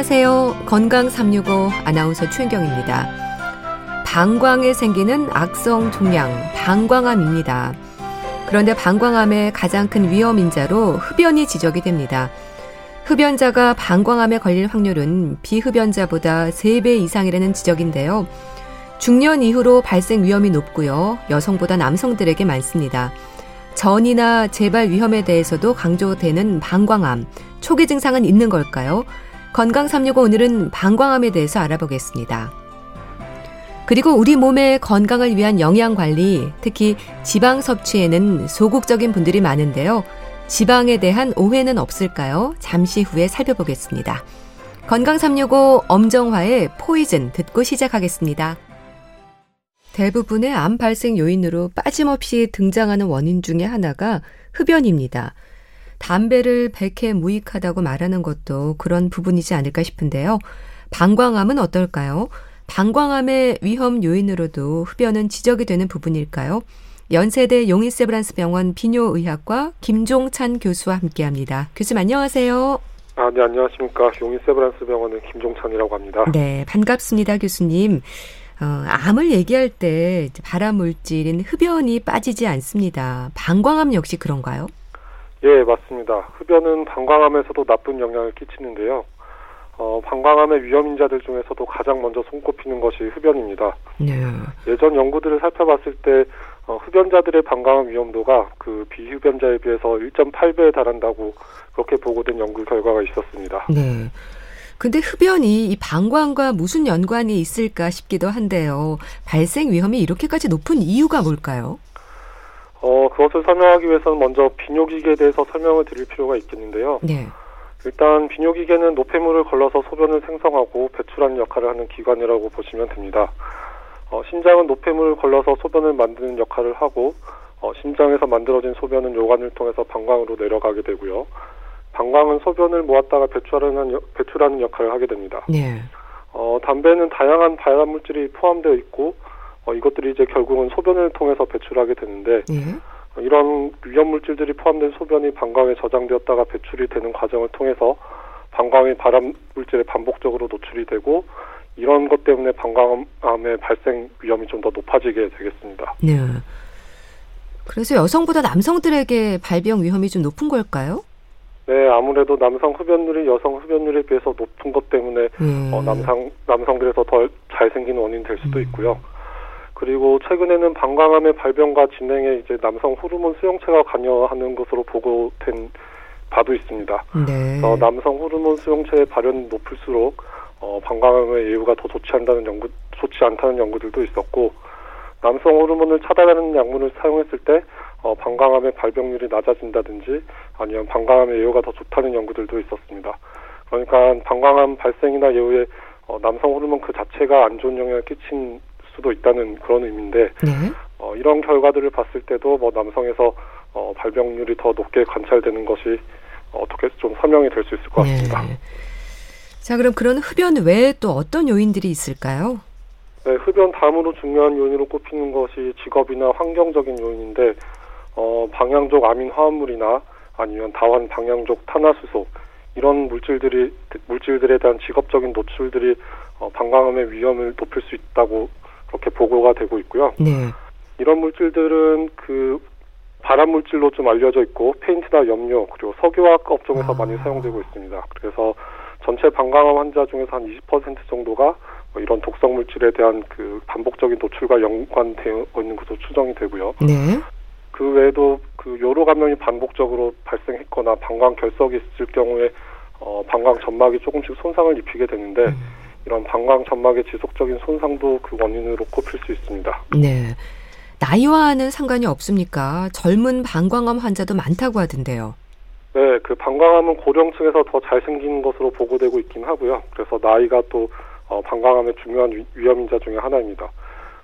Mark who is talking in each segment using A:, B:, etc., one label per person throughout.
A: 안녕하세요. 건강 365 아나운서 최은경입니다. 방광에 생기는 악성 종양, 방광암입니다. 그런데 방광암의 가장 큰 위험 인자로 흡연이 지적이 됩니다. 흡연자가 방광암에 걸릴 확률은 비흡연자보다 3배 이상이라는 지적인데요. 중년 이후로 발생 위험이 높고요. 여성보다 남성들에게 많습니다. 전이나 재발 위험에 대해서도 강조되는 방광암. 초기 증상은 있는 걸까요? 건강 365 오늘은 방광암에 대해서 알아보겠습니다. 그리고 우리 몸의 건강을 위한 영양 관리, 특히 지방 섭취에는 소극적인 분들이 많은데요. 지방에 대한 오해는 없을까요? 잠시 후에 살펴보겠습니다. 건강 365 엄정화의 포이즌 듣고 시작하겠습니다. 대부분의 암 발생 요인으로 빠짐없이 등장하는 원인 중의 하나가 흡연입니다. 담배를 백해 무익하다고 말하는 것도 그런 부분이지 않을까 싶은데요. 방광암은 어떨까요? 방광암의 위험 요인으로도 흡연은 지적이 되는 부분일까요? 연세대 용인세브란스 병원 비뇨의학과 김종찬 교수와 함께합니다. 교수님 안녕하세요.
B: 아, 네, 안녕하십니까. 용인세브란스 병원의 김종찬이라고 합니다.
A: 네, 반갑습니다, 교수님. 어, 암을 얘기할 때 발암 물질인 흡연이 빠지지 않습니다. 방광암 역시 그런가요?
B: 예, 맞습니다. 흡연은 방광암에서도 나쁜 영향을 끼치는데요. 어, 방광암의 위험인자들 중에서도 가장 먼저 손꼽히는 것이 흡연입니다. 네. 예전 연구들을 살펴봤을 때 어, 흡연자들의 방광암 위험도가 그 비흡연자에 비해서 1.8배에 달한다고 그렇게 보고된 연구 결과가 있었습니다.
A: 네. 근데 흡연이 이 방광과 무슨 연관이 있을까 싶기도 한데요. 발생 위험이 이렇게까지 높은 이유가 뭘까요?
B: 어, 그것을 설명하기 위해서는 먼저 비뇨기계에 대해서 설명을 드릴 필요가 있겠는데요. 네. 일단 비뇨기계는 노폐물을 걸러서 소변을 생성하고 배출하는 역할을 하는 기관이라고 보시면 됩니다. 어, 심장은 노폐물을 걸러서 소변을 만드는 역할을 하고 어, 심장에서 만들어진 소변은 요관을 통해서 방광으로 내려가게 되고요. 방광은 소변을 모았다가 배출하는, 배출하는 역할을 하게 됩니다. 네. 어, 담배는 다양한 발암 물질이 포함되어 있고 어, 이것들이 이제 결국은 소변을 통해서 배출하게 되는데 네. 이런 위험 물질들이 포함된 소변이 방광에 저장되었다가 배출이 되는 과정을 통해서 방광의 발암 물질에 반복적으로 노출이 되고 이런 것 때문에 방광암의 발생 위험이 좀 더 높아지게 되겠습니다. 네.
A: 그래서 여성보다 남성들에게 발병 위험이 좀 높은 걸까요?
B: 네, 아무래도 남성 흡연율이 여성 흡연율에 비해서 높은 것 때문에 네. 어, 남성 남성들에서 더 잘생긴 원인 될 수도 음. 있고요. 그리고 최근에는 방광암의 발병과 진행에 이제 남성 호르몬 수용체가 관여하는 것으로 보고된 바도 있습니다. 네. 어, 남성 호르몬 수용체의 발현이 높을수록 어, 방광암의 예후가 더 좋지 않다는 연구, 좋지 않다는 연구들도 있었고, 남성 호르몬을 차단하는 약물을 사용했을 때 어, 방광암의 발병률이 낮아진다든지 아니면 방광암의 예후가 더 좋다는 연구들도 있었습니다. 그러니까 방광암 발생이나 예후에 어, 남성 호르몬 그 자체가 안 좋은 영향을 끼친 수도 있다는 그런 의미인데 네. 어, 이런 결과들을 봤을 때도 뭐 남성에서 어, 발병률이 더 높게 관찰되는 것이 어떻게 좀 설명이 될 수 있을 것 같습니다. 네.
A: 자, 그럼 그런 흡연 외에 또 어떤 요인들이 있을까요?
B: 네, 흡연 다음으로 중요한 요인으로 꼽히는 것이 직업이나 환경적인 요인인데 어, 방향족 아민 화합물이나 아니면 다원 방향족 탄화수소 이런 물질들이 물질들에 대한 직업적인 노출들이 어, 방광암의 위험을 높일 수 있다고 그렇게 보고가 되고 있고요. 네. 이런 물질들은 그 발암 물질로 좀 알려져 있고 페인트나 염료 그리고 석유화학 업종에서 아. 많이 사용되고 있습니다. 그래서 전체 방광암 환자 중에서 한 20% 정도가 뭐 이런 독성 물질에 대한 그 반복적인 노출과 연관되어 있는 것으로 추정이 되고요. 네. 그 외에도 그 요로 감염이 반복적으로 발생했거나 방광 결석이 있을 경우에 어, 방광 점막이 조금씩 손상을 입히게 되는데 음. 이런 방광 점막의 지속적인 손상도 그 원인으로 꼽힐 수 있습니다.
A: 네. 나이와는 상관이 없습니까? 젊은 방광암 환자도 많다고 하던데요.
B: 네, 그 방광암은 고령층에서 더 잘생긴 것으로 보고되고 있긴 하고요. 그래서 나이가 또 어, 방광암의 중요한 위험인자 중의 하나입니다.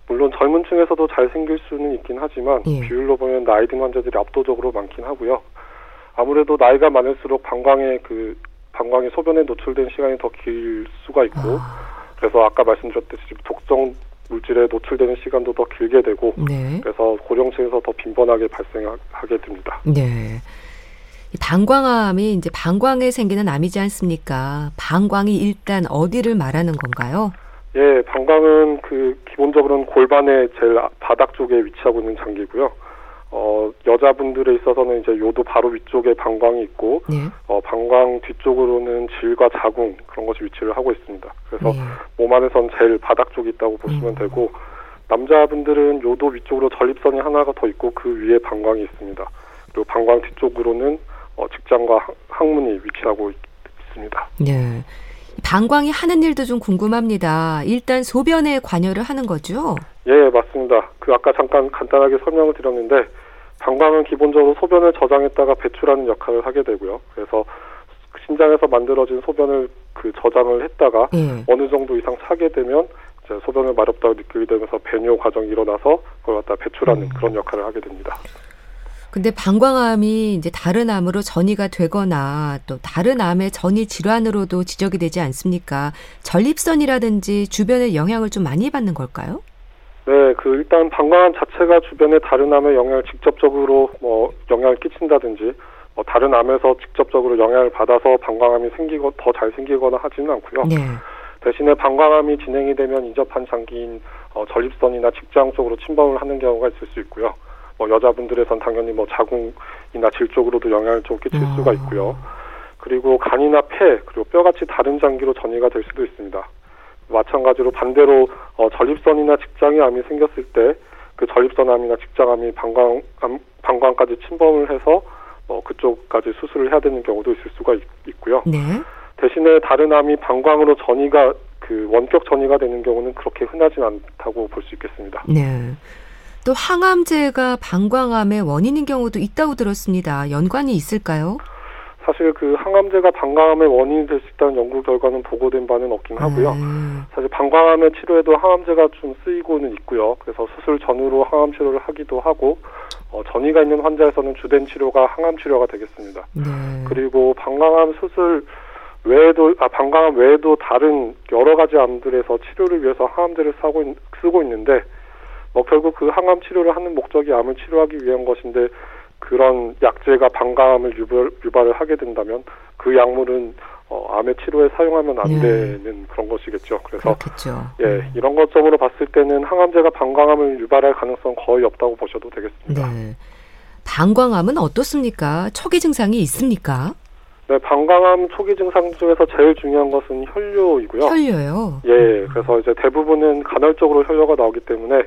B: 물론 젊은 층에서도 잘생길 수는 있긴 하지만 예. 비율로 보면 나이 든 환자들이 압도적으로 많긴 하고요. 아무래도 나이가 많을수록 방광의 그 방광이 소변에 노출된 시간이 더 길 수가 있고 아. 그래서 아까 말씀드렸듯이 독성 물질에 노출되는 시간도 더 길게 되고 네. 그래서 고령층에서 더 빈번하게 발생하게 됩니다. 네.
A: 방광암이 이제 방광에 생기는 암이지 않습니까? 방광이 일단 어디를 말하는 건가요?
B: 예, 방광은 그 기본적으로는 골반의 제일 바닥 쪽에 위치하고 있는 장기고요. 어, 여자분들에 있어서는 이제 요도 바로 위쪽에 방광이 있고, 네. 어, 방광 뒤쪽으로는 질과 자궁 그런 것이 위치를 하고 있습니다. 그래서 네. 몸 안에선 제일 바닥 쪽에 있다고 보시면 음. 되고, 남자분들은 요도 위쪽으로 전립선이 하나가 더 있고 그 위에 방광이 있습니다. 그리고 방광 뒤쪽으로는 어, 직장과 항문이 위치하고 있, 습니다
A: 네. 방광이 하는 일도 좀 궁금합니다. 일단 소변에 관여를 하는 거죠?
B: 예, 맞습니다. 그 아까 잠깐 간단하게 설명을 드렸는데 방광은 기본적으로 소변을 저장했다가 배출하는 역할을 하게 되고요. 그래서 신장에서 만들어진 소변을 그 저장을 했다가 예. 어느 정도 이상 차게 되면 이제 소변을 마렵다고 느끼게 되면서 배뇨 과정이 일어나서 그걸 갖다 배출하는 음. 그런 역할을 하게 됩니다.
A: 근데 방광암이 이제 다른 암으로 전이가 되거나 또 다른 암의 전이 질환으로도 지적이 되지 않습니까? 전립선이라든지 주변의 영향을 좀 많이 받는 걸까요?
B: 네, 그 일단 방광암 자체가 주변의 다른 암에 영향을 직접적으로 뭐 영향을 끼친다든지 뭐 다른 암에서 직접적으로 영향을 받아서 방광암이 생기고 더 잘 생기거나 하지는 않고요. 네. 대신에 방광암이 진행이 되면 인접한 장기인 어, 전립선이나 직장 쪽으로 침범을 하는 경우가 있을 수 있고요. 뭐 여자분들에선 당연히 뭐 자궁이나 질 쪽으로도 영향을 좀 끼칠 음. 수가 있고요. 그리고 간이나 폐 그리고 뼈같이 다른 장기로 전이가 될 수도 있습니다. 마찬가지로 반대로 어, 전립선이나 직장의 암이 생겼을 때 그 전립선암이나 직장암이 방광 암, 방광까지 침범을 해서 어, 그쪽까지 수술을 해야 되는 경우도 있을 수가 있, 고요 네. 대신에 다른 암이 방광으로 전이가 그 원격 전이가 되는 경우는 그렇게 흔하진 않다고 볼 수 있겠습니다.
A: 네. 또 항암제가 방광암의 원인인 경우도 있다고 들었습니다. 연관이 있을까요?
B: 사실 그 항암제가 방광암의 원인이 될 수 있다는 연구 결과는 보고된 바는 없긴 하고요. 음. 사실 방광암의 치료에도 항암제가 좀 쓰이고는 있고요. 그래서 수술 전후로 항암 치료를 하기도 하고 어, 전이가 있는 환자에서는 주된 치료가 항암 치료가 되겠습니다. 네. 그리고 방광암 수술 외에도 아 방광암 외에도 다른 여러 가지 암들에서 치료를 위해서 항암제를 쓰고, 있, 쓰고 있는데 뭐 결국 그 항암 치료를 하는 목적이 암을 치료하기 위한 것인데 그런 약제가 방광암을 유발, 유발을 하게 된다면 그 약물은 어, 암의 치료에 사용하면 안 네. 되는 그런 것이겠죠. 그래서
A: 그렇겠죠.
B: 예, 네. 이런 것점으로 봤을 때는 항암제가 방광암을 유발할 가능성 거의 없다고 보셔도 되겠습니다. 네.
A: 방광암은 어떻습니까? 초기 증상이 있습니까?
B: 네, 방광암 초기 증상 중에서 제일 중요한 것은 혈뇨이고요.
A: 혈뇨요?
B: 예, 그래서 이제 대부분은 간헐적으로 혈뇨가 나오기 때문에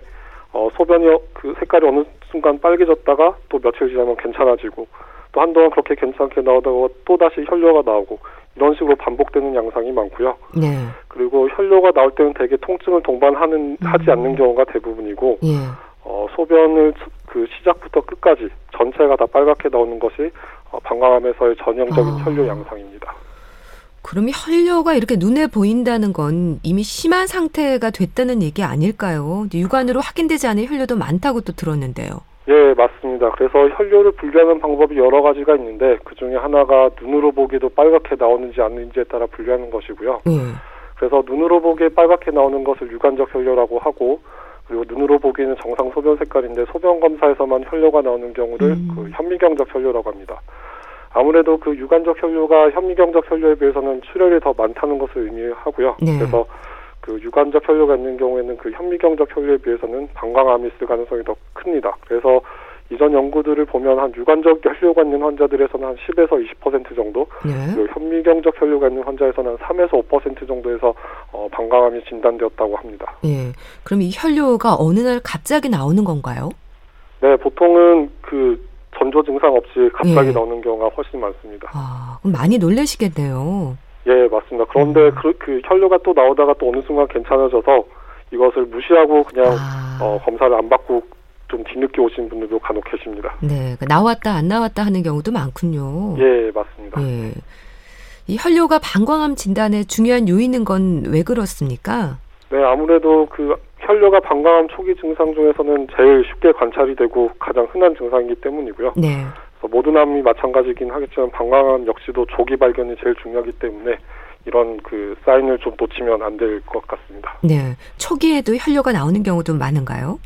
B: 어, 소변이 그 색깔이 어느 순간 빨개졌다가 또 며칠 지나면 괜찮아지고 또 한동안 그렇게 괜찮게 나오다가 또 다시 혈뇨가 나오고 이런 식으로 반복되는 양상이 많고요. 네. 그리고 혈뇨가 나올 때는 대개 통증을 동반하는 음. 하지 않는 경우가 대부분이고 예. 어, 소변을 그 시작부터 끝까지 전체가 다 빨갛게 나오는 것이 어, 방광암에서의 전형적인 아. 혈뇨 양상입니다.
A: 그럼 혈뇨가 이렇게 눈에 보인다는 건 이미 심한 상태가 됐다는 얘기 아닐까요? 육안으로 확인되지 않은 혈뇨도 많다고 또 들었는데요.
B: 예, 맞습니다. 그래서 혈뇨를 분류하는 방법이 여러 가지가 있는데 그 중에 하나가 눈으로 보기도 빨갛게 나오는지 아닌지에 따라 분류하는 것이고요. 예. 그래서 눈으로 보기에 빨갛게 나오는 것을 유관적 혈뇨라고 하고 그리고 눈으로 보기에는 정상 소변 색깔인데 소변 검사에서만 혈뇨가 나오는 경우를 음. 그 현미경적 혈뇨라고 합니다. 아무래도 그 유관적 혈뇨가 현미경적 혈뇨에 비해서는 출혈이 더 많다는 것을 의미하고요. 네. 그래서 그 유관적 혈뇨가 있는 경우에는 그 현미경적 혈뇨에 비해서는 방광암이 있을 가능성이 더 큽니다. 그래서 이전 연구들을 보면 한 유관적 혈뇨가 있는 환자들에서는 한 10에서 20% 정도, 네. 그리고 현미경적 혈뇨가 있는 환자에서는 3에서 5% 정도에서 어, 방광암이 진단되었다고 합니다.
A: 예. 그럼 이 혈뇨가 어느 날 갑자기 나오는 건가요?
B: 네, 보통은 그 전조 증상 없이 갑자기 예. 나오는 경우가 훨씬 많습니다.
A: 아, 많이 놀라시겠네요.
B: 예, 맞습니다. 그런데 음. 그, 그 혈뇨가 또 나오다가 또 어느 순간 괜찮아져서 이것을 무시하고 그냥 아. 어, 검사를 안 받고 좀 뒤늦게 오신 분들도 간혹 계십니다.
A: 네, 그 나왔다 안 나왔다 하는 경우도 많군요.
B: 예, 맞습니다.
A: 예. 이 혈뇨가 방광암 진단에 중요한 요인은 건왜 그렇습니까?
B: 네, 아무래도 그 혈뇨가 방광암 초기 증상 중에서는 제일 쉽게 관찰이 되고 가장 흔한 증상이기 때문이고요. 네. 모든 암이 마찬가지긴 하겠지만 방광암 역시도 조기 발견이 제일 중요하기 때문에 이런 그 사인을 좀 놓치면 안 될 것 같습니다.
A: 네. 초기에도 혈뇨가 나오는 경우도 많은가요?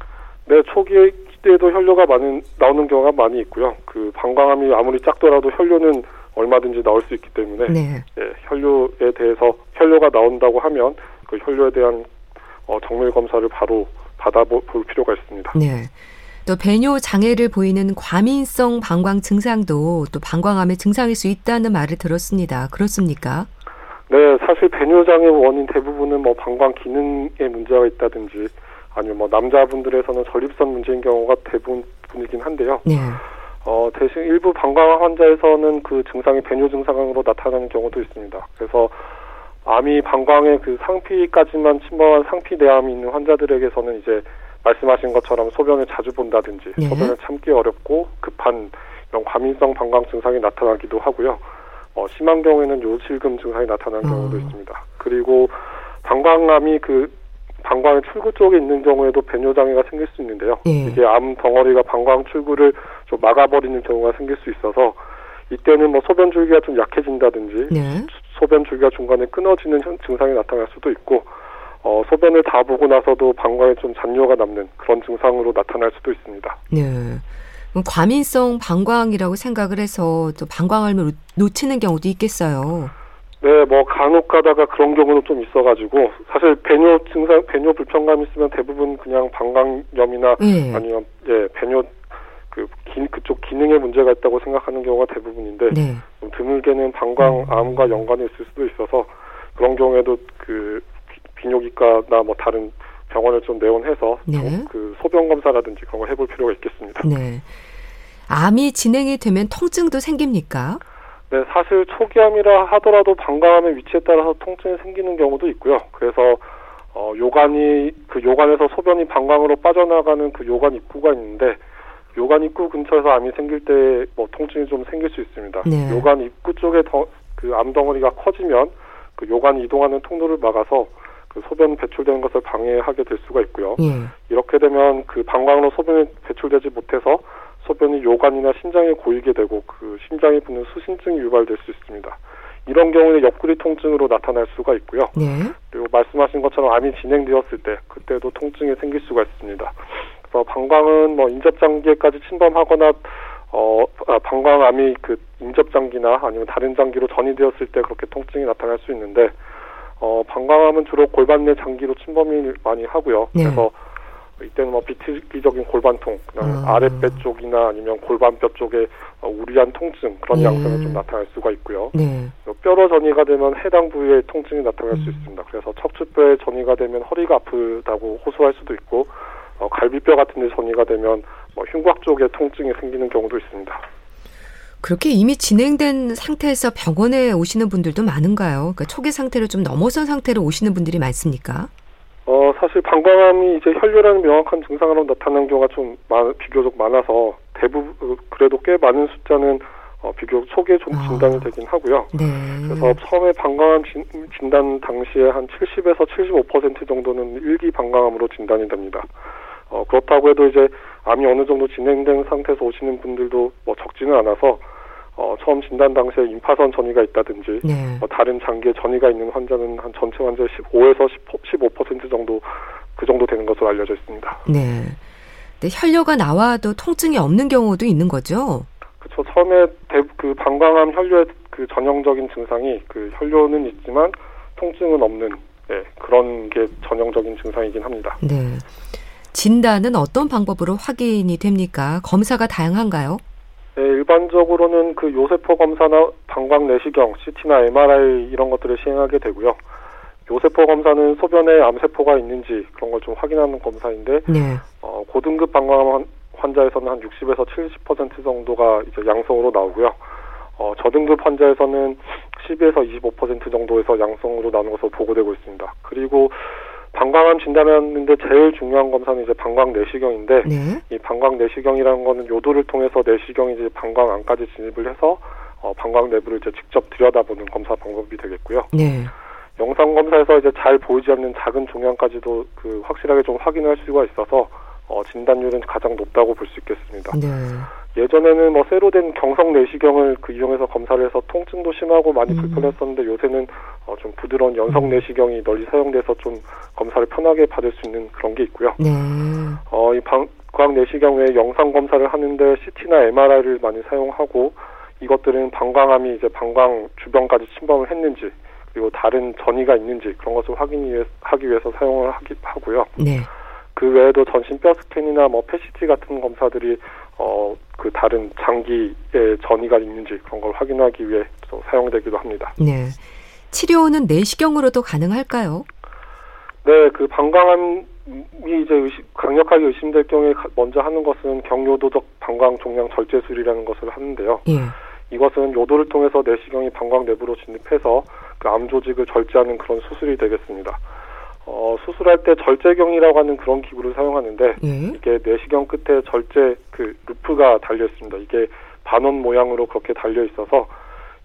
B: 네, 초기에 때에도 혈뇨가 많은 나오는 경우가 많이 있고요. 그 방광암이 아무리 작더라도 혈뇨는 얼마든지 나올 수 있기 때문에 네. 예, 혈뇨에 대해서 혈뇨가 나온다고 하면 그 혈뇨에 대한 어, 정밀 검사를 바로 받아볼 필요가 있습니다.
A: 네. 또 배뇨 장애를 보이는 과민성 방광 증상도 또 방광암의 증상일 수 있다는 말을 들었습니다. 그렇습니까?
B: 네, 사실 배뇨 장애 원인 대부분은 뭐 방광 기능에 문제가 있다든지 아니면 뭐 남자분들에서는 전립선 문제인 경우가 대부분이긴 한데요. 네. 어, 대신 일부 방광암 환자에서는 그 증상이 배뇨 증상으로 나타나는 경우도 있습니다. 그래서 암이 방광의 그 상피까지만 침범한 상피 내암이 있는 환자들에게서는 이제 말씀하신 것처럼 소변을 자주 본다든지 네. 소변을 참기 어렵고 급한 이런 과민성 방광 증상이 나타나기도 하고요. 어, 심한 경우에는 요실금 증상이 나타나는 음. 경우도 있습니다. 그리고 방광암이 그 방광의 출구 쪽에 있는 경우에도 배뇨 장애가 생길 수 있는데요. 예. 이게 암 덩어리가 방광 출구를 좀 막아버리는 경우가 생길 수 있어서 이때는 뭐 소변 줄기가 좀 약해진다든지 네. 소변 줄기가 중간에 끊어지는 증상이 나타날 수도 있고 어, 소변을 다 보고 나서도 방광에 좀 잔뇨가 남는 그런 증상으로 나타날 수도 있습니다.
A: 네. 과민성 방광이라고 생각을 해서 또 방광암을 놓치는 경우도 있겠어요.
B: 네, 뭐 간혹 가다가 그런 경우도 좀 있어가지고 사실 배뇨 증상, 배뇨 불편감 있으면 대부분 그냥 방광염이나 네. 아니면 예 배뇨 그 기, 그쪽 기능에 문제가 있다고 생각하는 경우가 대부분인데 네. 좀 드물게는 방광암과 연관이 있을 수도 있어서 그런 경우에도 그 비뇨기과나 뭐 다른 병원을 좀 내원해서 네. 그 소변 검사라든지 그런 걸 해볼 필요가 있겠습니다. 네.
A: 암이 진행이 되면 통증도 생깁니까?
B: 네, 사실 초기암이라 하더라도 방광암의 위치에 따라서 통증이 생기는 경우도 있고요. 그래서 어, 요관이 그 요관에서 소변이 방광으로 빠져나가는 그 요관 입구가 있는데 요관 입구 근처에서 암이 생길 때 뭐 통증이 좀 생길 수 있습니다. 네. 요관 입구 쪽에 더, 그 암덩어리가 커지면 그 요관 이동하는 통로를 막아서 그 소변 배출되는 것을 방해하게 될 수가 있고요. 예. 이렇게 되면 그 방광으로 소변이 배출되지 못해서 소변이 요관이나 심장에 고이게 되고 그 심장에 붙는 수신증이 유발될 수 있습니다. 이런 경우에 옆구리 통증으로 나타날 수가 있고요. 네. 그리고 말씀하신 것처럼 암이 진행되었을 때 그때도 통증이 생길 수가 있습니다. 그래서 방광은 뭐 인접 장기에까지 침범하거나 어 아, 방광암이 그 인접 장기나 아니면 다른 장기로 전이되었을 때 그렇게 통증이 나타날 수 있는데 어, 방광암은 주로 골반 내 장기로 침범을 많이 하고요. 네. 그래서 이때는 뭐 비특기적인 골반통, 음. 아랫배 쪽이나 아니면 골반뼈 쪽에 어, 우리한 통증 그런 네. 양상이 좀 나타날 수가 있고요. 네. 뼈로 전이가 되면 해당 부위에 통증이 나타날 음. 수 있습니다. 그래서 척추뼈에 전이가 되면 허리가 아프다고 호소할 수도 있고 어, 갈비뼈 같은 데 전이가 되면 뭐 흉곽 쪽에 통증이 생기는 경우도 있습니다.
A: 그렇게 이미 진행된 상태에서 병원에 오시는 분들도 많은가요? 그러니까 초기 상태를 좀 넘어선 상태로 오시는 분들이 많습니까?
B: 어, 사실 방광암이 이제 혈뇨라는 명확한 증상으로 나타나는 경우가 좀 많, 비교적 많아서 대부분 그래도 꽤 많은 숫자는 어, 비교적 초기에 좀 아. 진단이 되긴 하고요. 네. 그래서 처음에 방광암 진, 진단 당시에 한 70에서 75% 정도는 일기 방광암으로 진단이 됩니다. 어, 그렇다고 해도 이제 암이 어느 정도 진행된 상태에서 오시는 분들도 뭐 적지는 않아서 어, 처음 진단 당시에 임파선 전이가 있다든지 네. 어, 다른 장기에 전이가 있는 환자는 한 전체 환자의 15에서 10, 15% 정도 그 정도 되는 것으로 알려져 있습니다.
A: 네. 근데 혈뇨가 나와도 통증이 없는 경우도 있는 거죠?
B: 그렇죠. 처음에 대, 그 방광암 혈뇨의 그 전형적인 증상이 그 혈뇨는 있지만 통증은 없는 네, 그런 게 전형적인 증상이긴 합니다.
A: 네. 진단은 어떤 방법으로 확인이 됩니까? 검사가 다양한가요?
B: 네, 일반적으로는 그 요세포 검사나 방광 내시경, CT나 MRI 이런 것들을 시행하게 되고요. 요세포 검사는 소변에 암세포가 있는지 그런 걸 좀 확인하는 검사인데 네. 어, 고등급 방광암 환자에서는 한 60에서 70% 정도가 이제 양성으로 나오고요. 어, 저등급 환자에서는 12에서 25% 정도에서 양성으로 나오는 것으로 보고되고 있습니다. 그리고 방광암 진단하는데 제일 중요한 검사는 이제 방광 내시경인데 네. 이 방광 내시경이라는 거는 요도를 통해서 내시경이 이제 방광 안까지 진입을 해서 어, 방광 내부를 이제 직접 들여다보는 검사 방법이 되겠고요. 네. 영상 검사에서 이제 잘 보이지 않는 작은 종양까지도 그 확실하게 좀 확인할 수가 있어서 어, 진단율은 가장 높다고 볼 수 있겠습니다. 네. 예전에는 뭐 새로 된 경성 내시경을 그 이용해서 검사를 해서 통증도 심하고 많이 음. 불편했었는데 요새는 어, 좀 부드러운 연성 음. 내시경이 널리 사용돼서 좀 검사를 편하게 받을 수 있는 그런 게 있고요. 네. 어, 이 방, 구강 내시경 외에 영상 검사를 하는데 CT나 MRI를 많이 사용하고 이것들은 방광암이 이제 방광 주변까지 침범을 했는지 그리고 다른 전이가 있는지 그런 것을 확인하기 위해서 사용을 하기, 하고요. 네. 그 외에도 전신 뼈 스캔이나 뭐 PET CT 같은 검사들이 어 그 다른 장기에 전이가 있는지 그런 걸 확인하기 위해 사용되기도 합니다.
A: 네. 치료는 내시경으로도 가능할까요?
B: 네, 그 방광암이 이제 의심, 강력하게 의심될 경우에 먼저 하는 것은 경요도적 방광 종양 절제술이라는 것을 하는데요. 예. 이것은 요도를 통해서 내시경이 방광 내부로 진입해서 그 암 조직을 절제하는 그런 수술이 되겠습니다. 어, 수술할 때 절제경이라고 하는 그런 기구를 사용하는데 예. 이게 내시경 끝에 절제 그 루프가 달려 있습니다. 이게 반원 모양으로 그렇게 달려 있어서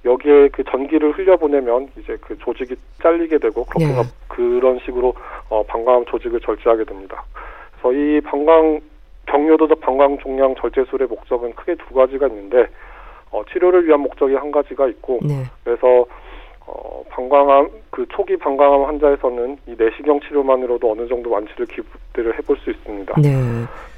B: 여기에 그 전기를 흘려보내면 이제 그 조직이 잘리게 되고 그렇게 네. 그런 식으로 어, 방광 조직을 절제하게 됩니다. 그래서 이 방광 경요도적 방광 종양 절제술의 목적은 크게 두 가지가 있는데 어, 치료를 위한 목적이 한 가지가 있고 네. 그래서 어, 방광암 그 초기 방광암 환자에서는 이 내시경 치료만으로도 어느 정도 완치를 기대를 해볼 수 있습니다. 네.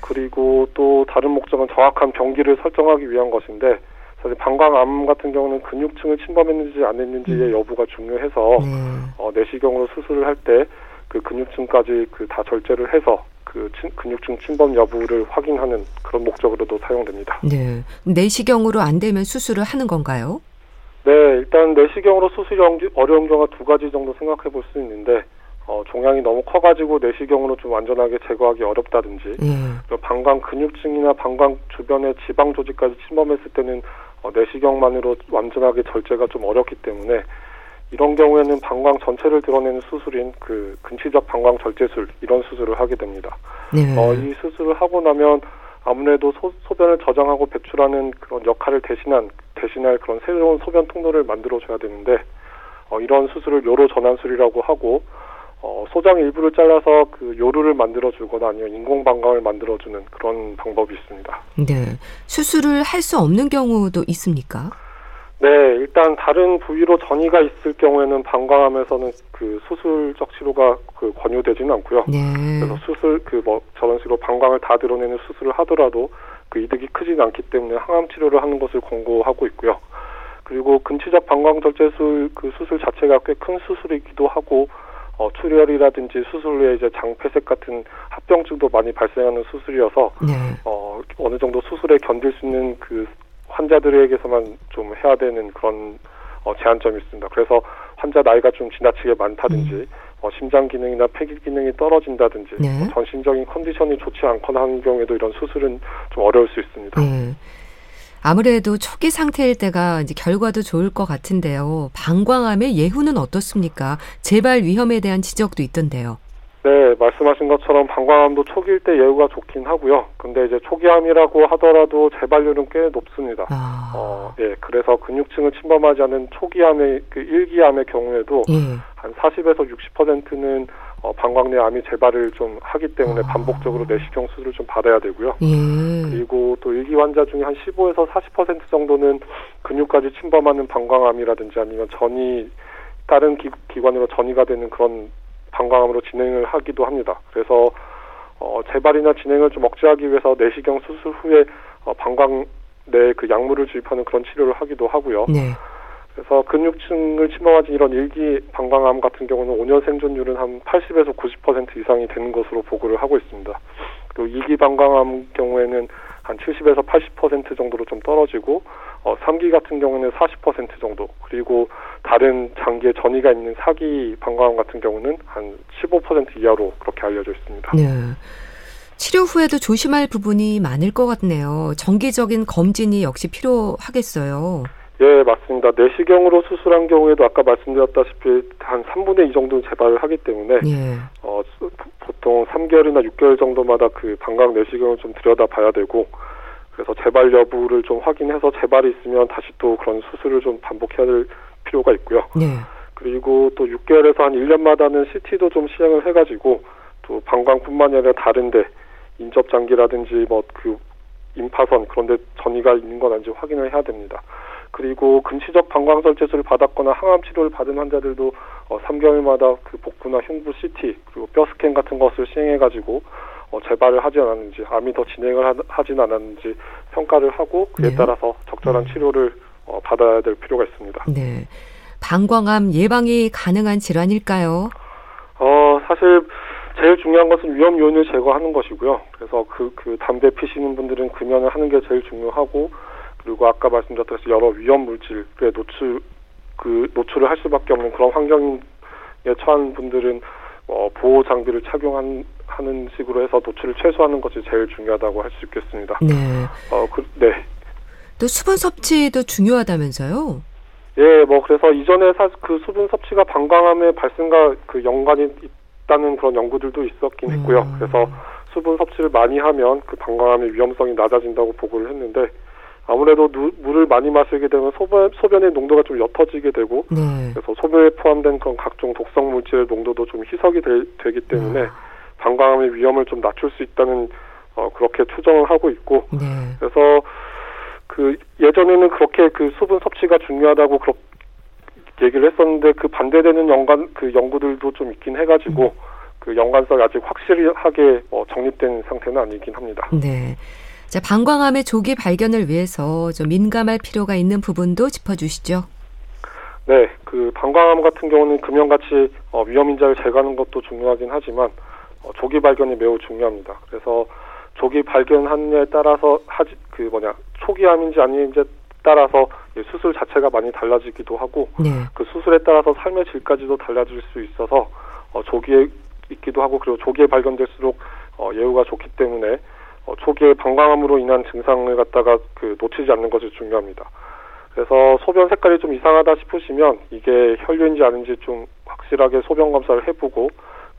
B: 그리고 또 다른 목적은 정확한 병기를 설정하기 위한 것인데 사실 방광암 같은 경우는 근육층을 침범했는지 안 했는지의 음. 여부가 중요해서 음. 어, 내시경으로 수술을 할 때 그 근육층까지 그 다 절제를 해서 그 친, 근육층 침범 여부를 확인하는 그런 목적으로도 사용됩니다.
A: 네. 내시경으로 안 되면 수술을 하는 건가요?
B: 네, 일단 내시경으로 수술이 어려운 경우가 두 가지 정도 생각해 볼 수 있는데 어, 종양이 너무 커가지고 내시경으로 좀 완전하게 제거하기 어렵다든지 예. 방광 근육층이나 방광 주변의 지방 조직까지 침범했을 때는 어, 내시경만으로 완전하게 절제가 좀 어렵기 때문에 이런 경우에는 방광 전체를 드러내는 수술인 그 근치적 방광 절제술 이런 수술을 하게 됩니다. 네. 어, 이 수술을 하고 나면 아무래도 소, 소변을 저장하고 배출하는 그런 역할을 대신한 대신할 그런 새로운 소변 통로를 만들어 줘야 되는데 어, 이런 수술을 요로 전환술이라고 하고 어, 소장 일부를 잘라서 그 요루를 만들어 주거나 아니면 인공 방광을 만들어 주는 그런 방법이 있습니다.
A: 네. 수술을 할 수 없는 경우도 있습니까?
B: 네, 일단 다른 부위로 전이가 있을 경우에는 방광암에서는 그 수술적 치료가 그 권유되지는 않고요. 네. 그래서 수술 그 뭐 저런 식으로 방광을 다 드러내는 수술을 하더라도 그 이득이 크지는 않기 때문에 항암 치료를 하는 것을 권고하고 있고요. 그리고 근치적 방광 절제술 그 수술 자체가 꽤 큰 수술이기도 하고 어, 출혈이라든지 수술 후에 이제 장폐색 같은 합병증도 많이 발생하는 수술이어서 네. 어, 어느 정도 수술에 견딜 수 있는 그 환자들에게서만 좀 해야 되는 그런 어, 제한점이 있습니다. 그래서 환자 나이가 좀 지나치게 많다든지 음. 어, 심장 기능이나 폐기 기능이 떨어진다든지 네. 뭐 전신적인 컨디션이 좋지 않거나 하는 경우에도 이런 수술은 좀 어려울 수 있습니다. 네.
A: 아무래도 초기 상태일 때가 이제 결과도 좋을 것 같은데요. 방광암의 예후는 어떻습니까? 재발 위험에 대한 지적도 있던데요.
B: 네, 말씀하신 것처럼 방광암도 초기일 때 예후가 좋긴 하고요. 근데 이제 초기암이라고 하더라도 재발률은 꽤 높습니다. 아. 어, 예, 그래서 근육층을 침범하지 않은 초기암의 그 일기암의 경우에도 예. 한 40에서 60%는 어, 방광 내 암이 재발을 좀 하기 때문에 아. 반복적으로 내시경 수술을 좀 받아야 되고요. 예. 그리고 또 일기 환자 중에 한 15에서 40% 정도는 근육까지 침범하는 방광암이라든지 아니면 전이 다른 기, 기관으로 전이가 되는 그런 방광암으로 진행을 하기도 합니다. 그래서 어, 재발이나 진행을 좀 억제하기 위해서 내시경 수술 후에 어, 방광 내 그 약물을 주입하는 그런 치료를 하기도 하고요. 네. 그래서 근육층을 침범하지 이런 일기 방광암 같은 경우는 5년 생존율은 한 80에서 90% 이상이 되는 것으로 보고를 하고 있습니다. 그리고 이기 방광암 경우에는 한 70에서 80% 정도로 좀 떨어지고 어, 3기 같은 경우는 40% 정도 그리고 다른 장기에 전이가 있는 4기 방광암 같은 경우는 한 15% 이하로 그렇게 알려져 있습니다. 네.
A: 치료 후에도 조심할 부분이 많을 것 같네요. 정기적인 검진이 역시 필요하겠어요.
B: 예, 맞습니다. 내시경으로 수술한 경우에도 아까 말씀드렸다시피 한 3분의 2 정도는 재발을 하기 때문에 예. 어, 보통 3개월이나 6개월 정도마다 그 방광 내시경을 좀 들여다봐야 되고 그래서 재발 여부를 좀 확인해서 재발이 있으면 다시 또 그런 수술을 좀 반복해야 될 필요가 있고요. 예. 그리고 또 6개월에서 한 1년마다는 CT도 좀 시행을 해가지고 또 방광뿐만이 아니라 다른데 인접 장기라든지 뭐 그 임파선 그런데 전이가 있는 건 아닌지 확인을 해야 됩니다. 그리고 근시적 방광설제술을 받았거나 항암 치료를 받은 환자들도 어, 3개월마다 그 복부나 흉부 CT 그리고 뼈 스캔 같은 것을 시행해 가지고 어, 재발을 하지 않았는지 암이 더 진행을 하, 하진 않았는지 평가를 하고 그에 네. 따라서 적절한 네. 치료를 어, 받아야 될 필요가 있습니다.
A: 네. 방광암 예방이 가능한 질환일까요?
B: 어, 사실 제일 중요한 것은 위험 요인을 제거하는 것이고요. 그래서 그, 그 담배 피시는 분들은 금연을 하는 게 제일 중요하고 그리고 아까 말씀드렸듯이 여러 위험 물질에 노출 그 노출을 할 수밖에 없는 그런 환경에 처한 분들은 어, 보호 장비를 착용하는 하는 식으로 해서 노출을 최소화하는 것이 제일 중요하다고 할 수 있겠습니다. 네. 어, 그, 네.
A: 또 수분 섭취도 중요하다면서요?
B: 예, 뭐 그래서 이전에 사, 그 수분 섭취가 방광암의 발생과 그 연관이 있다는 그런 연구들도 있었긴 했고요. 음. 그래서 수분 섭취를 많이 하면 그 방광암의 위험성이 낮아진다고 보고를 했는데 아무래도 누, 물을 많이 마시게 되면 소변, 소변의 농도가 좀 옅어지게 되고 네. 그래서 소변에 포함된 그런 각종 독성 물질의 농도도 좀 희석이 되, 기 때문에 음. 방광암의 위험을 좀 낮출 수 있다는 어, 그렇게 추정을 하고 있고 네. 그래서 그 예전에는 그렇게 그 수분 섭취가 중요하다고 그렇게 얘기를 했었는데 그 반대되는 연관 그 연구들도 좀 있긴 해가지고 음. 그 연관성이 아직 확실하게 어, 정립된 상태는 아니긴 합니다.
A: 네. 자, 방광암의 조기 발견을 위해서 좀 민감할 필요가 있는 부분도 짚어주시죠.
B: 네, 그 방광암 같은 경우는 금연같이 어, 위험 인자를 제거하는 것도 중요하긴 하지만 어, 조기 발견이 매우 중요합니다. 그래서 조기 발견하느냐에 따라서 하지 그 뭐냐 초기암인지 아닌지에 따라서 수술 자체가 많이 달라지기도 하고 네. 그 수술에 따라서 삶의 질까지도 달라질 수 있어서 어, 조기에 있기도 하고 그리고 조기에 발견될수록 어, 예후가 좋기 때문에 어, 초기에 방광암으로 인한 증상을 갖다가 그 놓치지 않는 것이 중요합니다. 그래서 소변 색깔이 좀 이상하다 싶으시면 이게 혈류인지 아닌지 좀 확실하게 소변 검사를 해보고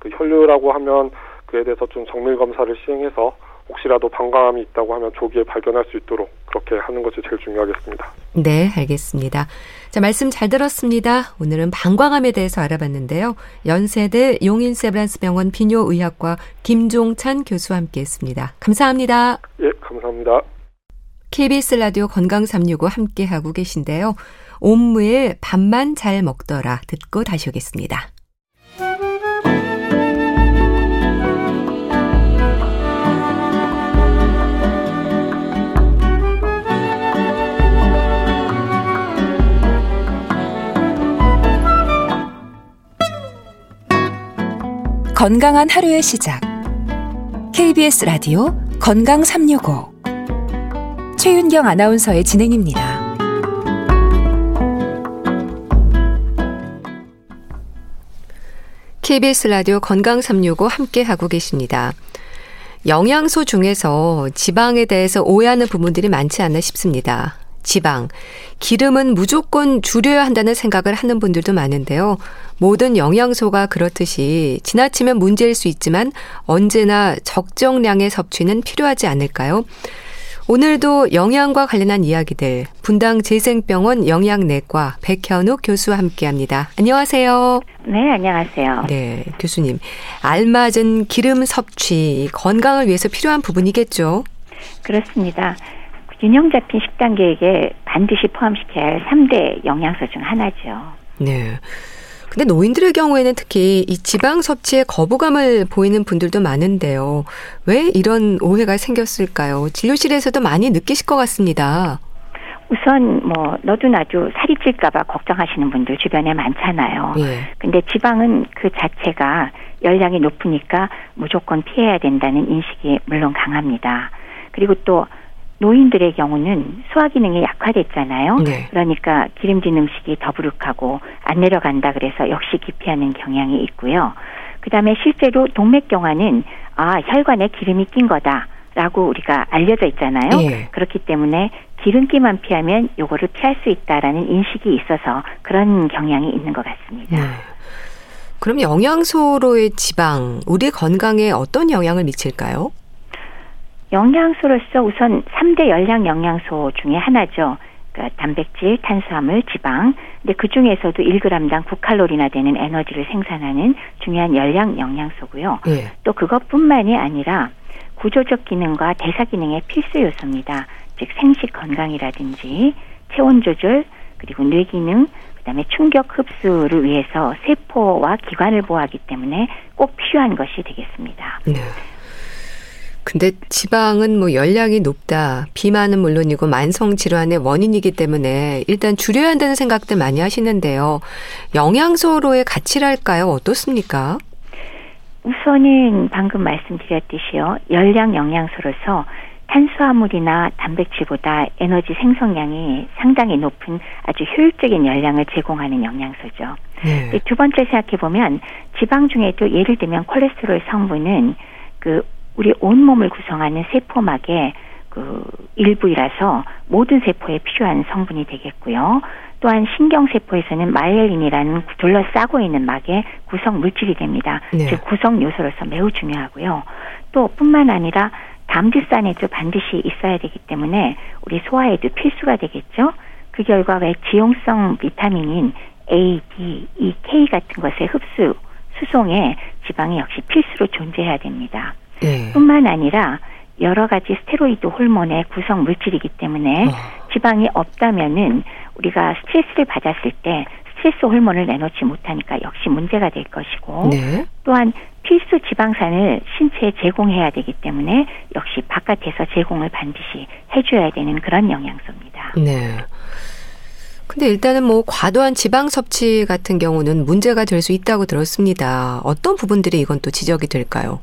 B: 그 혈류라고 하면 그에 대해서 좀 정밀 검사를 시행해서 혹시라도 방광암이 있다고 하면 조기에 발견할 수 있도록 그렇게 하는 것이 제일 중요하겠습니다.
A: 네, 알겠습니다. 자, 말씀 잘 들었습니다. 오늘은 방광암에 대해서 알아봤는데요. 연세대 용인세브란스병원 비뇨의학과 김종찬 교수와 함께했습니다. 감사합니다.
B: 예, 감사합니다.
A: KBS 라디오 건강 365 함께하고 계신데요. 옴무의 밥만 잘 먹더라 듣고 다시 오겠습니다. 건강한 하루의 시작. KBS 라디오 건강 365. 최윤경 아나운서의 진행입니다. KBS 라디오 건강 365 함께 하고 계십니다. 영양소 중에서 지방에 대해서 오해하는 부분들이 많지 않나 싶습니다. 지방, 기름은 무조건 줄여야 한다는 생각을 하는 분들도 많은데요. 모든 영양소가 그렇듯이 지나치면 문제일 수 있지만 언제나 적정량의 섭취는 필요하지 않을까요? 오늘도 영양과 관련한 이야기들 분당 재생병원 영양내과 백현욱 교수와 함께합니다. 안녕하세요.
C: 네, 안녕하세요.
A: 네, 교수님. 알맞은 기름 섭취 건강을 위해서 필요한 부분이겠죠?
C: 그렇습니다. 균형 잡힌 식단 계획에 반드시 포함시켜야 할 3대 영양소 중 하나죠.
A: 네. 근데 노인들의 경우에는 특히 이 지방 섭취에 거부감을 보이는 분들도 많은데요. 왜 이런 오해가 생겼을까요? 진료실에서도 많이 느끼실 것 같습니다.
C: 우선 뭐 너도 나도 살이 찔까봐 걱정하시는 분들 주변에 많잖아요. 예. 근데 지방은 그 자체가 열량이 높으니까 무조건 피해야 된다는 인식이 물론 강합니다. 그리고 또 노인들의 경우는 소화 기능이 약화됐잖아요. 네. 그러니까 기름진 음식이 더부룩하고 안 내려간다 그래서 역시 기피하는 경향이 있고요. 그다음에 실제로 동맥경화는 아 혈관에 기름이 낀 거다라고 우리가 알려져 있잖아요. 네. 그렇기 때문에 기름기만 피하면 요거를 피할 수 있다라는 인식이 있어서 그런 경향이 있는 것 같습니다. 네.
A: 그럼 영양소로의 지방 우리 건강에 어떤 영향을 미칠까요?
C: 영양소로서 우선 3대 열량 영양소 중에 하나죠. 그러니까 단백질, 탄수화물, 지방. 근데 그 중에서도 1g당 9칼로리나 되는 에너지를 생산하는 중요한 열량 영양소고요. 네. 또 그것뿐만이 아니라 구조적 기능과 대사 기능의 필수 요소입니다. 즉 생식 건강이라든지 체온 조절 그리고 뇌 기능 그다음에 충격 흡수를 위해서 세포와 기관을 보호하기 때문에 꼭 필요한 것이 되겠습니다. 네.
A: 근데 지방은 뭐 열량이 높다. 비만은 물론이고 만성 질환의 원인이기 때문에 일단 줄여야 한다는 생각들 많이 하시는데요. 영양소로의 가치랄까요? 어떻습니까?
C: 우선은 방금 말씀드렸듯이요. 열량 영양소로서 탄수화물이나 단백질보다 에너지 생성량이 상당히 높은 아주 효율적인 열량을 제공하는 영양소죠. 네. 두 번째 생각해 보면 지방 중에도 예를 들면 콜레스테롤 성분은 그 우리 온몸을 구성하는 세포막의 그 일부이라서 모든 세포에 필요한 성분이 되겠고요. 또한 신경세포에서는 myelin이라는 둘러싸고 있는 막의 구성 물질이 됩니다. 네. 즉 구성 요소로서 매우 중요하고요. 또 뿐만 아니라 담즙산에도 반드시 있어야 되기 때문에 우리 소화에도 필수가 되겠죠. 그 결과 왜 지용성 비타민인 A, D, E, K 같은 것의 흡수, 수송에 지방이 역시 필수로 존재해야 됩니다. 네. 뿐만 아니라 여러 가지 스테로이드 호르몬의 구성 물질이기 때문에 어. 지방이 없다면은 우리가 스트레스를 받았을 때 스트레스 호르몬을 내놓지 못하니까 역시 문제가 될 것이고 네. 또한 필수 지방산을 신체에 제공해야 되기 때문에 역시 바깥에서 제공을 반드시 해줘야 되는 그런 영양소입니다.
A: 네. 근데 일단은 뭐 과도한 지방 섭취 같은 경우는 문제가 될 수 있다고 들었습니다. 어떤 부분들이 이건 또 지적이 될까요?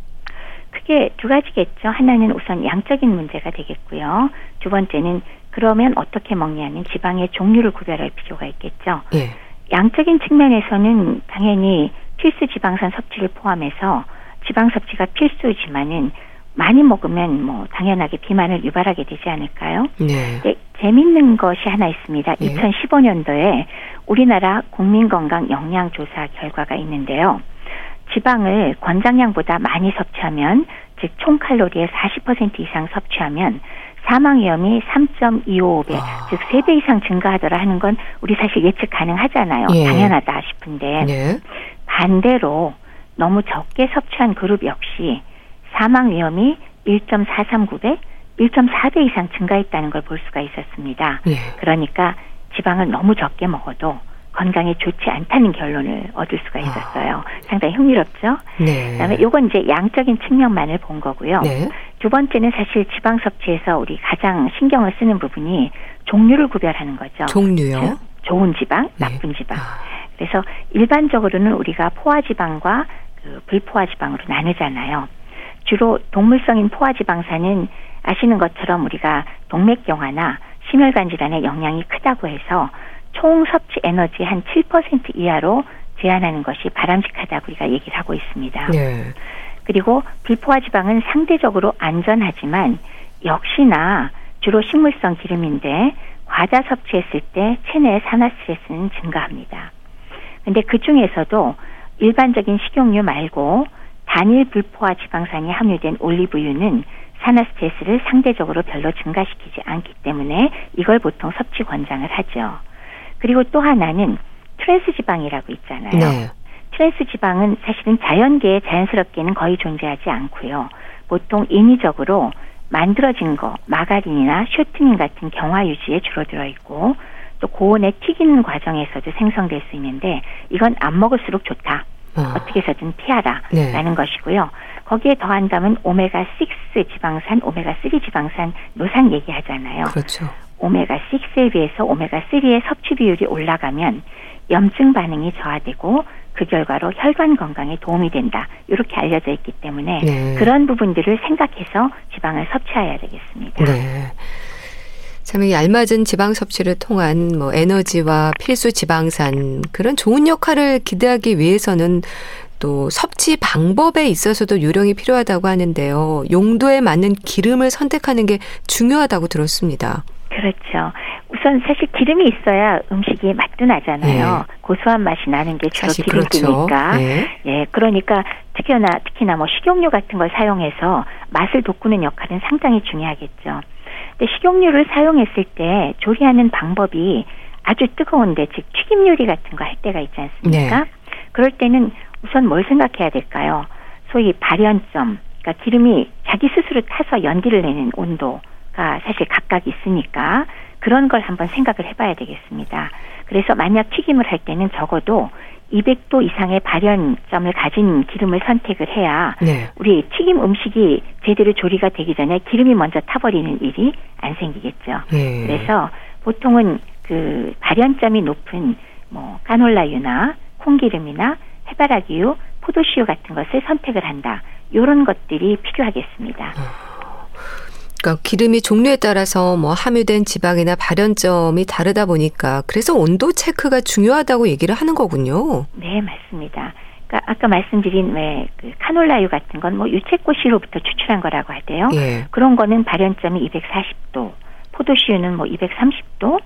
C: 크게 두 가지겠죠. 하나는 우선 양적인 문제가 되겠고요. 두 번째는 그러면 어떻게 먹냐는 지방의 종류를 구별할 필요가 있겠죠. 예. 양적인 측면에서는 당연히 필수 지방산 섭취를 포함해서 지방 섭취가 필수지만은 많이 먹으면 뭐 당연하게 비만을 유발하게 되지 않을까요? 네. 네 재밌는 것이 하나 있습니다. 네. 2015년도에 우리나라 국민건강 영양조사 결과가 있는데요. 지방을 권장량보다 많이 섭취하면 즉 총 칼로리의 40% 이상 섭취하면 사망 위험이 3.25배, 아. 즉 3배 이상 증가하더라 하는 건 우리 사실 예측 가능하잖아요. 예. 당연하다 싶은데 네. 반대로 너무 적게 섭취한 그룹 역시 사망 위험이 1.439배, 1.4배 이상 증가했다는 걸 볼 수가 있었습니다. 네. 그러니까 지방을 너무 적게 먹어도 건강에 좋지 않다는 결론을 얻을 수가 있었어요. 아. 상당히 흥미롭죠? 네. 그다음에 요건 이제 양적인 측면만을 본 거고요. 네. 두 번째는 사실 지방 섭취에서 우리 가장 신경을 쓰는 부분이 종류를 구별하는 거죠.
A: 종류요?
C: 좋은 지방, 네. 나쁜 지방. 아. 그래서 일반적으로는 우리가 포화지방과 그 불포화지방으로 나누잖아요. 주로 동물성인 포화지방산은 아시는 것처럼 우리가 동맥경화나 심혈관 질환에 영향이 크다고 해서 총 섭취 에너지 한 7% 이하로 제한하는 것이 바람직하다고 우리가 얘기를 하고 있습니다. 네. 그리고 불포화 지방은 상대적으로 안전하지만 역시나 주로 식물성 기름인데 과자 섭취했을 때 체내 산화 스트레스는 증가합니다. 근데 그 중에서도 일반적인 식용유 말고 단일 불포화 지방산이 함유된 올리브유는 산화 스트레스를 상대적으로 별로 증가시키지 않기 때문에 이걸 보통 섭취 권장을 하죠. 그리고 또 하나는 트랜스 지방이라고 있잖아요. 네. 트랜스 지방은 사실은 자연계에 자연스럽게는 거의 존재하지 않고요. 보통 인위적으로 만들어진 거, 마가린이나 쇼트닝 같은 경화 유지에 주로 들어 있고 또 고온에 튀기는 과정에서도 생성될 수 있는데 이건 안 먹을수록 좋다. 어떻게 해서든 피하라. 네. 라는 것이고요. 거기에 더한다면 오메가 6 지방산, 오메가 3 지방산 노상 얘기하잖아요.
A: 그렇죠.
C: 오메가 6에 비해서 오메가 3의 섭취 비율이 올라가면 염증 반응이 저하되고 그 결과로 혈관 건강에 도움이 된다. 이렇게 알려져 있기 때문에 네. 그런 부분들을 생각해서 지방을 섭취해야 되겠습니다. 네.
A: 참, 이 알맞은 지방 섭취를 통한 뭐 에너지와 필수 지방산 그런 좋은 역할을 기대하기 위해서는 또 섭취 방법에 있어서도 요령이 필요하다고 하는데요. 용도에 맞는 기름을 선택하는 게 중요하다고 들었습니다.
C: 그렇죠. 우선 사실 기름이 있어야 음식이 맛도 나잖아요. 네. 고소한 맛이 나는 게 주로 기름이니까. 그렇죠. 네. 예, 그러니까 특히나 특히나 뭐 식용유 같은 걸 사용해서 맛을 돋구는 역할은 상당히 중요하겠죠. 근데 식용유를 사용했을 때 조리하는 방법이 아주 뜨거운데 즉 튀김 요리 같은 거 할 때가 있지 않습니까? 네. 그럴 때는 우선 뭘 생각해야 될까요? 소위 발연점, 그러니까 기름이 자기 스스로 타서 연기를 내는 온도. 가 사실 각각 있으니까 그런 걸 한번 생각을 해봐야 되겠습니다. 그래서 만약 튀김을 할 때는 적어도 200도 이상의 발연점을 가진 기름을 선택을 해야 네. 우리 튀김 음식이 제대로 조리가 되기 전에 기름이 먼저 타버리는 일이 안 생기겠죠. 네. 그래서 보통은 그 발연점이 높은 뭐 까놀라유나 콩기름이나 해바라기유, 포도씨유 같은 것을 선택을 한다. 이런 것들이 필요하겠습니다.
A: 그러니까 기름이 종류에 따라서 뭐 함유된 지방이나 발연점이 다르다 보니까 그래서 온도 체크가 중요하다고 얘기를 하는 거군요.
C: 네, 맞습니다. 그러니까 아까 말씀드린 왜그 카놀라유 같은 건 뭐 유채꽃씨로부터 추출한 거라고 하대요. 예. 그런 거는 발연점이 240도, 포도씨유는 뭐 230도,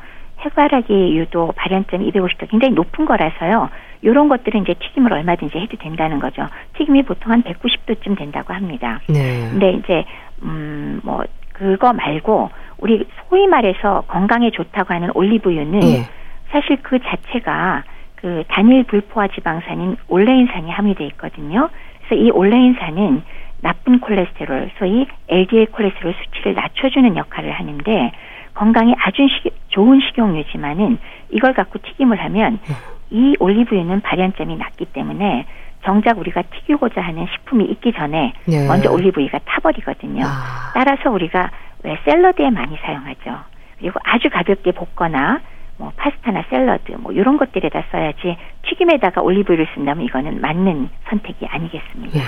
C: 해바라기 유도 발연점이 250도 굉장히 높은 거라서요. 이런 것들은 이제 튀김을 얼마든지 해도 된다는 거죠. 튀김이 보통 한 190도쯤 된다고 합니다. 네. 근데 이제 음뭐 그거 말고 우리 소위 말해서 건강에 좋다고 하는 올리브유는 네. 사실 그 자체가 그 단일 불포화 지방산인 올레인산이 함유돼 있거든요. 그래서 이 올레인산은 나쁜 콜레스테롤, 소위 LDL 콜레스테롤 수치를 낮춰주는 역할을 하는데 건강에 아주 시, 좋은 식용유지만은 이걸 갖고 튀김을 하면 네. 이 올리브유는 발연점이 낮기 때문에 정작 우리가 튀기고자 하는 식품이 있기 전에 네. 먼저 올리브유가 타버리거든요. 아. 따라서 우리가 왜 샐러드에 많이 사용하죠. 그리고 아주 가볍게 볶거나 뭐 파스타나 샐러드 뭐 이런 것들에다 써야지 튀김에다가 올리브유를 쓴다면 이거는 맞는 선택이 아니겠습니까? 예.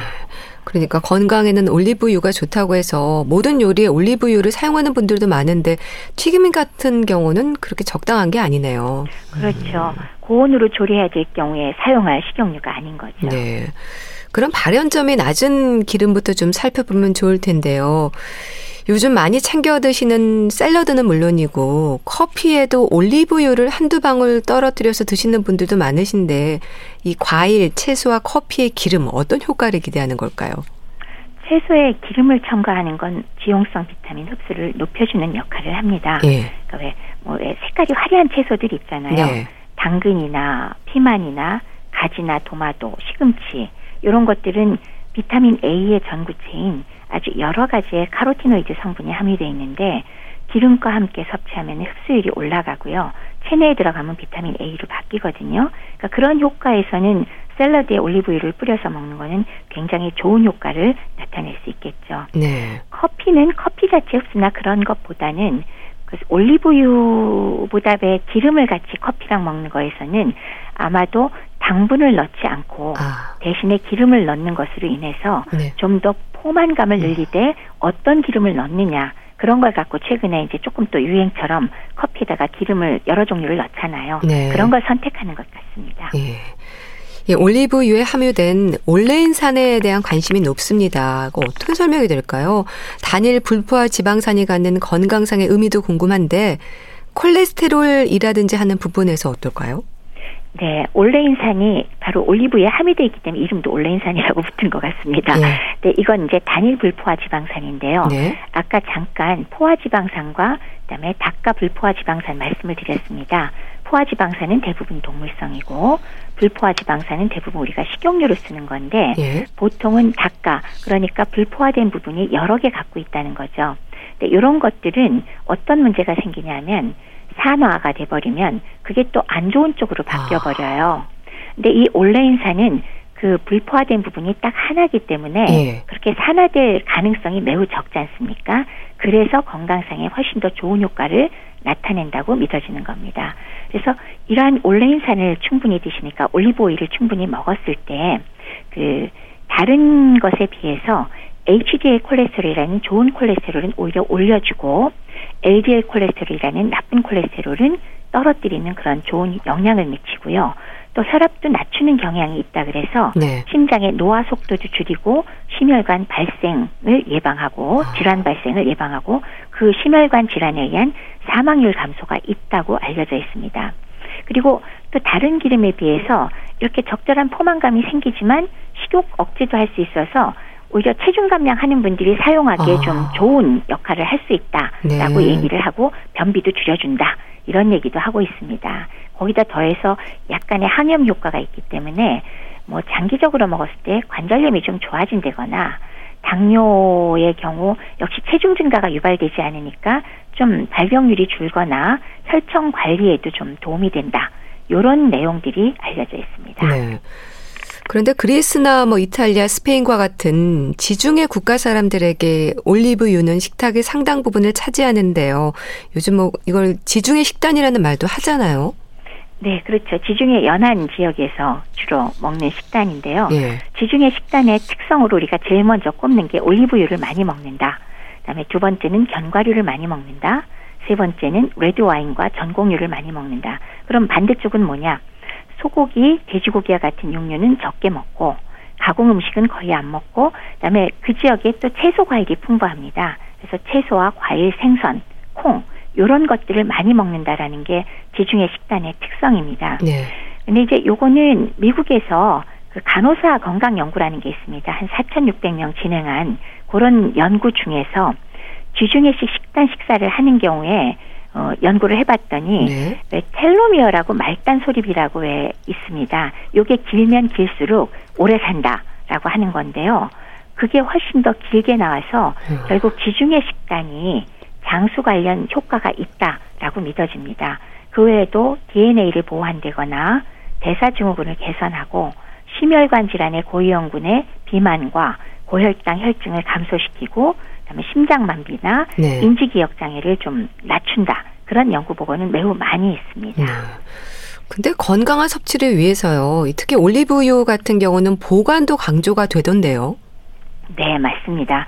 A: 그러니까 건강에는 올리브유가 좋다고 해서 모든 요리에 올리브유를 사용하는 분들도 많은데 튀김 같은 경우는 그렇게 적당한 게 아니네요.
C: 그렇죠. 음. 고온으로 조리해야 될 경우에 사용할 식용유가 아닌 거죠. 네.
A: 그럼 발연점이 낮은 기름부터 좀 살펴보면 좋을 텐데요. 요즘 많이 챙겨 드시는 샐러드는 물론이고 커피에도 올리브유를 한두 방울 떨어뜨려서 드시는 분들도 많으신데 이 과일, 채소와 커피의 기름 어떤 효과를 기대하는 걸까요?
C: 채소에 기름을 첨가하는 건 지용성 비타민 흡수를 높여주는 역할을 합니다. 예. 그러니까 왜, 뭐, 왜 색깔이 화려한 채소들 있잖아요. 네. 당근이나 피망이나 가지나 도마도, 시금치 이런 것들은 비타민 A의 전구체인 아주 여러 가지의 카로티노이드 성분이 함유되어 있는데 기름과 함께 섭취하면 흡수율이 올라가고요. 체내에 들어가면 비타민 A로 바뀌거든요. 그러니까 그런 효과에서는 샐러드에 올리브유를 뿌려서 먹는 거는 굉장히 좋은 효과를 나타낼 수 있겠죠. 네. 커피는 커피 자체 흡수나 그런 것보다는 그 올리브유보다 왜 기름을 같이 커피랑 먹는 거에서는 아마도 당분을 넣지 않고 아. 대신에 기름을 넣는 것으로 인해서 네. 좀더 포만감을 네. 늘리되 어떤 기름을 넣느냐 그런 걸 갖고 최근에 이제 조금 또 유행처럼 커피에다가 기름을 여러 종류를 넣잖아요. 네. 그런 걸 선택하는 것 같습니다. 예.
A: 예, 올리브유에 함유된 올레인산에 대한 관심이 높습니다. 어떻게 설명이 될까요? 단일 불포화 지방산이 갖는 건강상의 의미도 궁금한데 콜레스테롤이라든지 하는 부분에서 어떨까요?
C: 네, 올레인산이 바로 올리브유에 함유되어 있기 때문에 이름도 올레인산이라고 붙은 것 같습니다. 네. 네 이건 이제 단일 불포화 지방산인데요. 네. 아까 잠깐 포화 지방산과 그다음에 닭과 불포화 지방산 말씀을 드렸습니다. 포화 지방산은 대부분 동물성이고 불포화 지방산은 대부분 우리가 식용유로 쓰는 건데 네. 보통은 닭가 그러니까 불포화된 부분이 여러 개 갖고 있다는 거죠. 근데 이런 것들은 어떤 문제가 생기냐면 산화가 돼버리면 그게 또 안 좋은 쪽으로 바뀌어 버려요. 근데 이 올레인산은 그 불포화된 부분이 딱 하나기 때문에 예. 그렇게 산화될 가능성이 매우 적지 않습니까? 그래서 건강상에 훨씬 더 좋은 효과를 나타낸다고 믿어지는 겁니다. 그래서 이러한 올레인산을 충분히 드시니까 올리브 오일을 충분히 먹었을 때 그 다른 것에 비해서 HDL 콜레스테롤이라는 좋은 콜레스테롤은 오히려 올려주고 LDL 콜레스테롤이라는 나쁜 콜레스테롤은 떨어뜨리는 그런 좋은 영향을 미치고요. 또 혈압도 낮추는 경향이 있다 그래서 네. 심장의 노화 속도도 줄이고 심혈관 발생을 예방하고 아. 질환 발생을 예방하고 그 심혈관 질환에 의한 사망률 감소가 있다고 알려져 있습니다. 그리고 또 다른 기름에 비해서 이렇게 적절한 포만감이 생기지만 식욕 억제도 할 수 있어서 오히려 체중 감량하는 분들이 사용하기에 아. 좀 좋은 역할을 할 수 있다라고 네. 얘기를 하고 변비도 줄여준다 이런 얘기도 하고 있습니다. 거기다 더해서 약간의 항염 효과가 있기 때문에 뭐 장기적으로 먹었을 때 관절염이 좀 좋아진다거나 당뇨의 경우 역시 체중 증가가 유발되지 않으니까 좀 발병률이 줄거나 혈청 관리에도 좀 도움이 된다. 이런 내용들이 알려져 있습니다. 네.
A: 그런데 그리스나 뭐 이탈리아, 스페인과 같은 지중해 국가 사람들에게 올리브유는 식탁의 상당 부분을 차지하는데요. 요즘 뭐 이걸 지중해 식단이라는 말도 하잖아요.
C: 네, 그렇죠. 지중해 연안 지역에서 주로 먹는 식단인데요. 예. 지중해 식단의 특성으로 우리가 제일 먼저 꼽는 게 올리브유를 많이 먹는다. 그다음에 두 번째는 견과류를 많이 먹는다. 세 번째는 레드 와인과 전공류를 많이 먹는다. 그럼 반대쪽은 뭐냐? 소고기, 돼지고기와 같은 육류는 적게 먹고 가공 음식은 거의 안 먹고 그다음에 그 지역에 또 채소 과일이 풍부합니다. 그래서 채소와 과일, 생선, 콩 요런 것들을 많이 먹는다라는 게 지중해 식단의 특성입니다. 네. 근데 이제 요거는 미국에서 그 간호사 건강 연구라는 게 있습니다. 한 4,600명 진행한 그런 연구 중에서 지중해식 식단 식사를 하는 경우에 어, 연구를 해봤더니 네. 왜 텔로미어라고 말단 소립이라고 왜 있습니다. 요게 길면 길수록 오래 산다라고 하는 건데요. 그게 훨씬 더 길게 나와서 음. 결국 지중해 식단이 장수 관련 효과가 있다라고 믿어집니다. 그 외에도 DNA를 보완되거나 대사증후군을 개선하고 심혈관 질환의 고위험군의 비만과 고혈당 혈증을 감소시키고 그다음에 심장 만비나 네. 인지 기억 장애를 좀 낮춘다. 그런 연구 보고는 매우 많이 있습니다. 네.
A: 근데 건강한 섭취를 위해서요. 특히 올리브유 같은 경우는 보관도 강조가 되던데요.
C: 네, 맞습니다.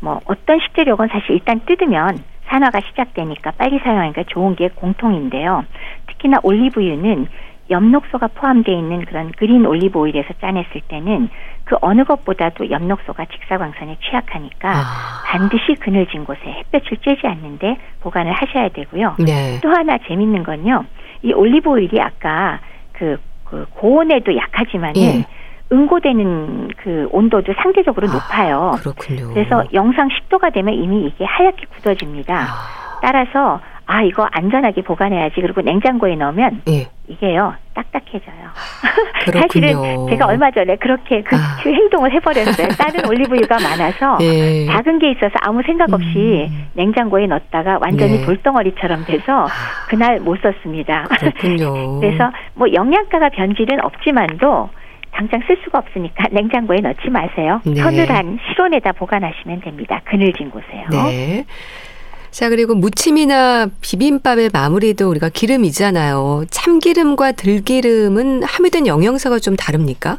C: 뭐 어떤 식재료건 사실 일단 뜯으면 산화가 시작되니까 빨리 사용하니까 좋은 게 공통인데요. 특히나 올리브유는 엽록소가 포함되어 있는 그런 그린 올리브 오일에서 짜냈을 때는 그 어느 것보다도 엽록소가 직사광선에 취약하니까 아. 반드시 그늘진 곳에 햇볕을 쬐지 않는데 보관을 하셔야 되고요. 네. 또 하나 재밌는 건요. 이 올리브 오일이 아까 그, 그 고온에도 약하지만은 예. 응고되는 그 온도도 상대적으로 아, 높아요.
A: 그렇군요.
C: 그래서 영상 10도가 되면 이미 이게 하얗게 굳어집니다. 아. 따라서 아 이거 안전하게 보관해야지 그리고 냉장고에 넣으면 예. 이게요 딱딱해져요. 사실은 제가 얼마 전에 그렇게 그, 아. 그 행동을 해버렸어요. 다른 올리브유가 많아서 예. 작은 게 있어서 아무 생각 없이 음. 냉장고에 넣었다가 완전히 예. 돌덩어리처럼 돼서 아. 그날 못 썼습니다.
A: 그렇군요.
C: 그래서 뭐 영양가가 변질은 없지만도 당장 쓸 수가 없으니까 냉장고에 넣지 마세요. 네. 서늘한 실온에다 보관하시면 됩니다. 그늘진 곳에요.
A: 네. 자, 그리고 무침이나 비빔밥의 마무리도 우리가 기름이잖아요. 참기름과 들기름은 함유된 영양소가 좀 다릅니까?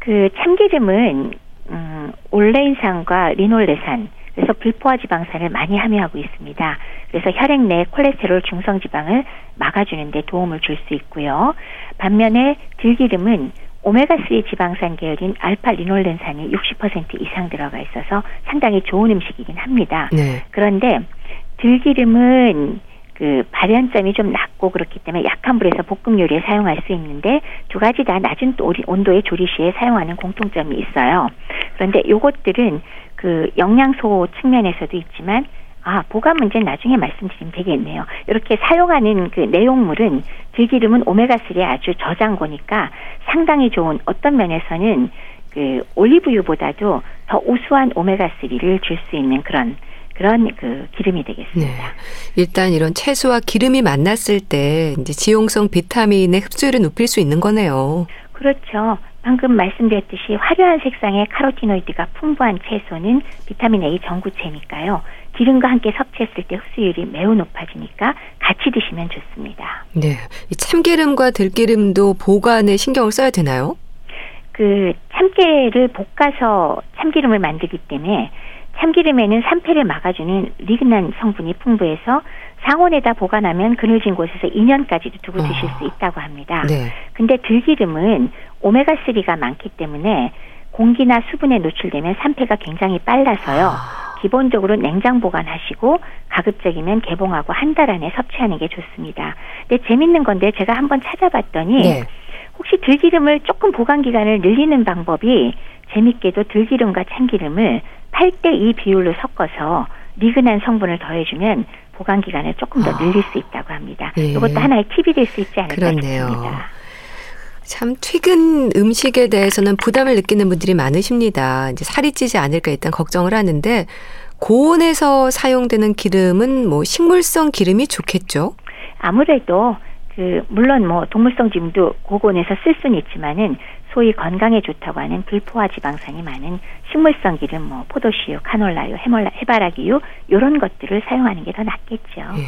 C: 그 참기름은 음, 올레인산과 리놀레산 그래서 불포화 지방산을 많이 함유하고 있습니다. 그래서 혈액 내 콜레스테롤 중성 지방을 막아주는 데 도움을 줄 수 있고요. 반면에 들기름은 오메가3 지방산 계열인 알파 리놀렌산이 60% 이상 들어가 있어서 상당히 좋은 음식이긴 합니다. 네. 그런데 들기름은 그 발연점이 좀 낮고 그렇기 때문에 약한 불에서 볶음 요리에 사용할 수 있는데 두 가지 다 낮은 온도의 조리 시에 사용하는 공통점이 있어요. 그런데 요것들은 그 영양소 측면에서도 있지만 아, 보관 문제는 나중에 말씀드리면 되겠네요. 이렇게 사용하는 그 내용물은 들기름은 오메가3의 아주 저장고니까 상당히 좋은 어떤 면에서는 그 올리브유보다도 더 우수한 오메가3를 줄 수 있는 그런 그런 그 기름이 되겠습니다. 네.
A: 일단 이런 채소와 기름이 만났을 때 이제 지용성 비타민의 흡수율을 높일 수 있는 거네요.
C: 그렇죠. 방금 말씀드렸듯이 화려한 색상의 카로티노이드가 풍부한 채소는 비타민 A 전구체니까요. 기름과 함께 섭취했을 때 흡수율이 매우 높아지니까 같이 드시면 좋습니다.
A: 네. 참기름과 들기름도 보관에 신경을 써야 되나요?
C: 그 참깨를 볶아서 참기름을 만들기 때문에 참기름에는 산패를 막아주는 리그난 성분이 풍부해서 상온에다 보관하면 그늘진 곳에서 2년까지도 두고 드실 어. 수 있다고 합니다. 네. 근데 들기름은 오메가3가 많기 때문에 공기나 수분에 노출되면 산패가 굉장히 빨라서요. 아. 기본적으로 냉장 보관하시고 가급적이면 개봉하고 한 달 안에 섭취하는 게 좋습니다. 근데 재밌는 건데 제가 한번 찾아봤더니 네. 혹시 들기름을 조금 보관 기간을 늘리는 방법이 재밌게도 들기름과 참기름을 8대 2 비율로 섞어서 미근한 성분을 더해주면 보관 기간을 조금 더 아. 늘릴 수 있다고 합니다. 예. 이것도 하나의 팁이 될 수 있지 않을까 그렇네요. 싶습니다.
A: 참 튀긴 음식에 대해서는 부담을 느끼는 분들이 많으십니다. 이제 살이 찌지 않을까 일단 걱정을 하는데 고온에서 사용되는 기름은 뭐 식물성 기름이 좋겠죠?
C: 아무래도 그 물론 뭐 동물성 지분도 고곤에서 쓸 수는 있지만은 소위 건강에 좋다고 하는 불포화 지방산이 많은 식물성 기름, 뭐 포도씨유, 카놀라유, 해몰라, 해바라기유 이런 것들을 사용하는 게 더 낫겠죠. 예.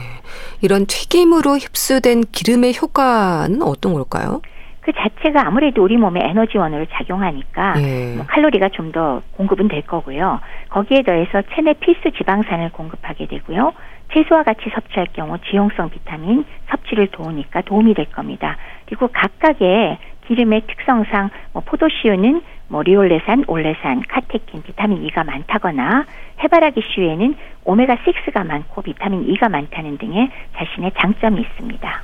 A: 이런 튀김으로 흡수된 기름의 효과는 어떤 걸까요?
C: 그 자체가 아무래도 우리 몸에 에너지원으로 작용하니까 예. 뭐 칼로리가 좀 더 공급은 될 거고요. 거기에 더해서 체내 필수 지방산을 공급하게 되고요. 채소와 같이 섭취할 경우 지용성 비타민 섭취를 도우니까 도움이 될 겁니다. 그리고 각각의 기름의 특성상 뭐 포도씨유는 뭐 리올레산, 올레산, 카테킨, 비타민 E가 많다거나 해바라기 씨유에는 오메가 6가 많고 비타민 E가 많다는 등의 자신의 장점이 있습니다.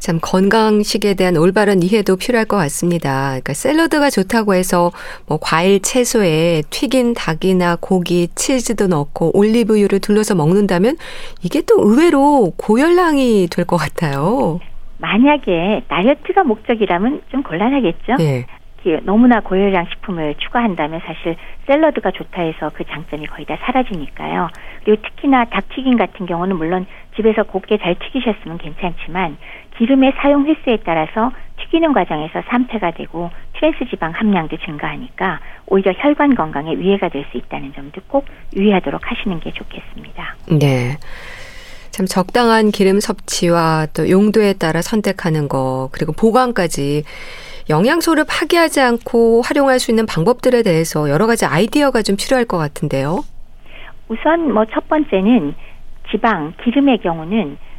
A: 참 건강식에 대한 올바른 이해도 필요할 것 같습니다. 그러니까 샐러드가 좋다고 해서 뭐 과일, 채소에 튀긴 닭이나 고기, 치즈도 넣고 올리브유를 둘러서 먹는다면 이게 또 의외로 고열량이 될 것 같아요.
C: 만약에 다이어트가 목적이라면 좀 곤란하겠죠. 네. 너무나 고열량 식품을 추가한다면 사실 샐러드가 좋다 해서 그 장점이 거의 다 사라지니까요. 그리고 특히나 닭튀김 같은 경우는 물론 집에서 곱게 잘 튀기셨으면 괜찮지만 기름의 사용 횟수에 따라서 튀기는 과정에서 산패가 되고 트랜스 지방 함량도 증가하니까 오히려 혈관 건강에 위해가 될 수 있다는 점도 꼭 유의하도록 하시는 게 좋겠습니다.
A: 네. 참 적당한 기름 섭취와 또 용도에 따라 선택하는 거 그리고 보관까지 영양소를 파괴하지 않고 활용할 수 있는 방법들에 대해서 여러 가지 아이디어가 좀 필요할 것 같은데요.
C: 우선 뭐 첫 번째는 지방, 기름의 경우는 그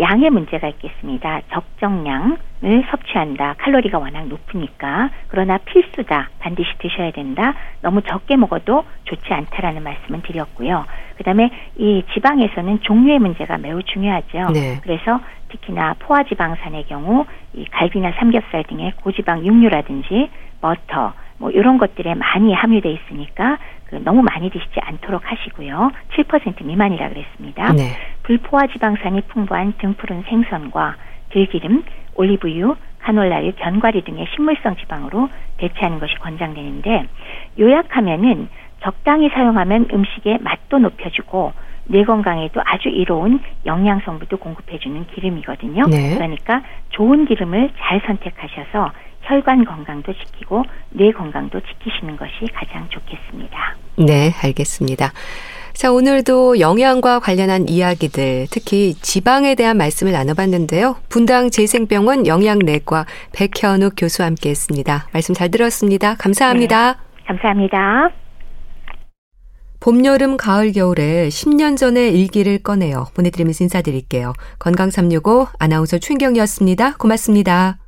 C: 양의 문제가 있겠습니다. 적정량을 섭취한다. 칼로리가 워낙 높으니까. 그러나 필수다. 반드시 드셔야 된다. 너무 적게 먹어도 좋지 않다라는 말씀을 드렸고요. 그 다음에 이 지방에서는 종류의 문제가 매우 중요하죠. 네. 그래서 특히나 포화지방산의 경우 이 갈비나 삼겹살 등의 고지방 육류라든지 버터 뭐 이런 것들에 많이 함유돼 있으니까 그 너무 많이 드시지 않도록 하시고요. 7% 미만이라 그랬습니다. 네. 불포화 지방산이 풍부한 등푸른 생선과 들기름, 올리브유, 카놀라유, 견과류 등의 식물성 지방으로 대체하는 것이 권장되는데 요약하면은 적당히 사용하면 음식의 맛도 높여주고 뇌 건강에도 아주 이로운 영양 성분도 공급해주는 기름이거든요. 네. 그러니까 좋은 기름을 잘 선택하셔서 혈관 건강도 지키고 뇌 건강도 지키시는 것이 가장 좋겠습니다.
A: 네, 알겠습니다. 자, 오늘도 영양과 관련한 이야기들, 특히 지방에 대한 말씀을 나눠봤는데요. 분당 재생병원 영양내과 백현욱 교수와 함께 했습니다. 말씀 잘 들었습니다. 감사합니다. 네,
C: 감사합니다.
A: 봄, 여름, 가을, 겨울에 10년 전의 일기를 꺼내어 보내드리면서 인사드릴게요. 건강365 아나운서 최경이었습니다. 고맙습니다.